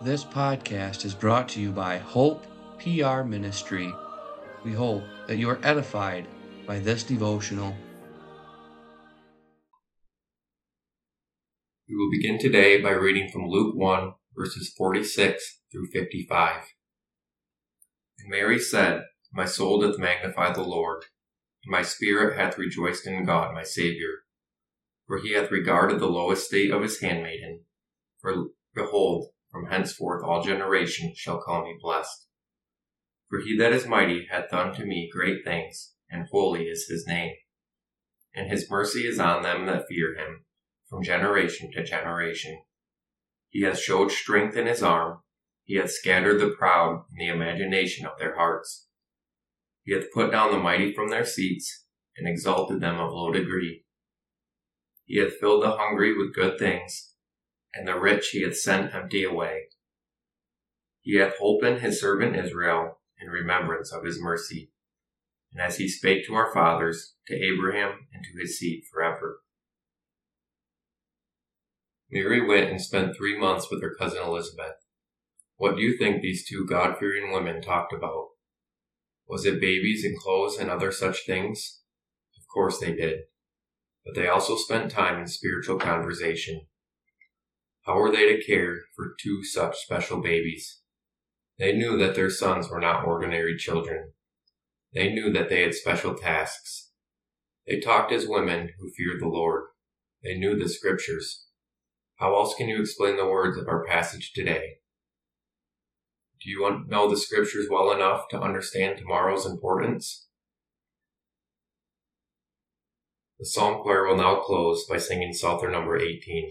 This podcast is brought to you by Hope PR Ministry. We hope that you are edified by this devotional. We will begin today by reading from Luke 1, verses 46 through 55. And Mary said, My soul doth magnify the Lord, and my spirit hath rejoiced in God my Saviour. For he hath regarded the low estate of his handmaiden. For behold, henceforth all generations shall call me blessed. For he that is mighty hath done to me great things, and holy is his name. And his mercy is on them that fear him, from generation to generation. He hath showed strength in his arm, he hath scattered the proud in the imagination of their hearts. He hath put down the mighty from their seats, and exalted them of low degree. He hath filled the hungry with good things, and the rich he hath sent empty away. He hath holpen his servant Israel in remembrance of his mercy, and as he spake to our fathers, to Abraham, and to his seed forever. Mary went and spent three months with her cousin Elizabeth. What do you think these two God fearing women talked about? Was it babies and clothes and other such things? Of course they did. But they also spent time in spiritual conversation. How were they to care for two such special babies? They knew that their sons were not ordinary children. They knew that they had special tasks. They talked as women who feared the Lord. They knew the scriptures. How else can you explain the words of our passage today? Do you know the scriptures well enough to understand tomorrow's importance? The psalm choir will now close by singing Psalter number 18.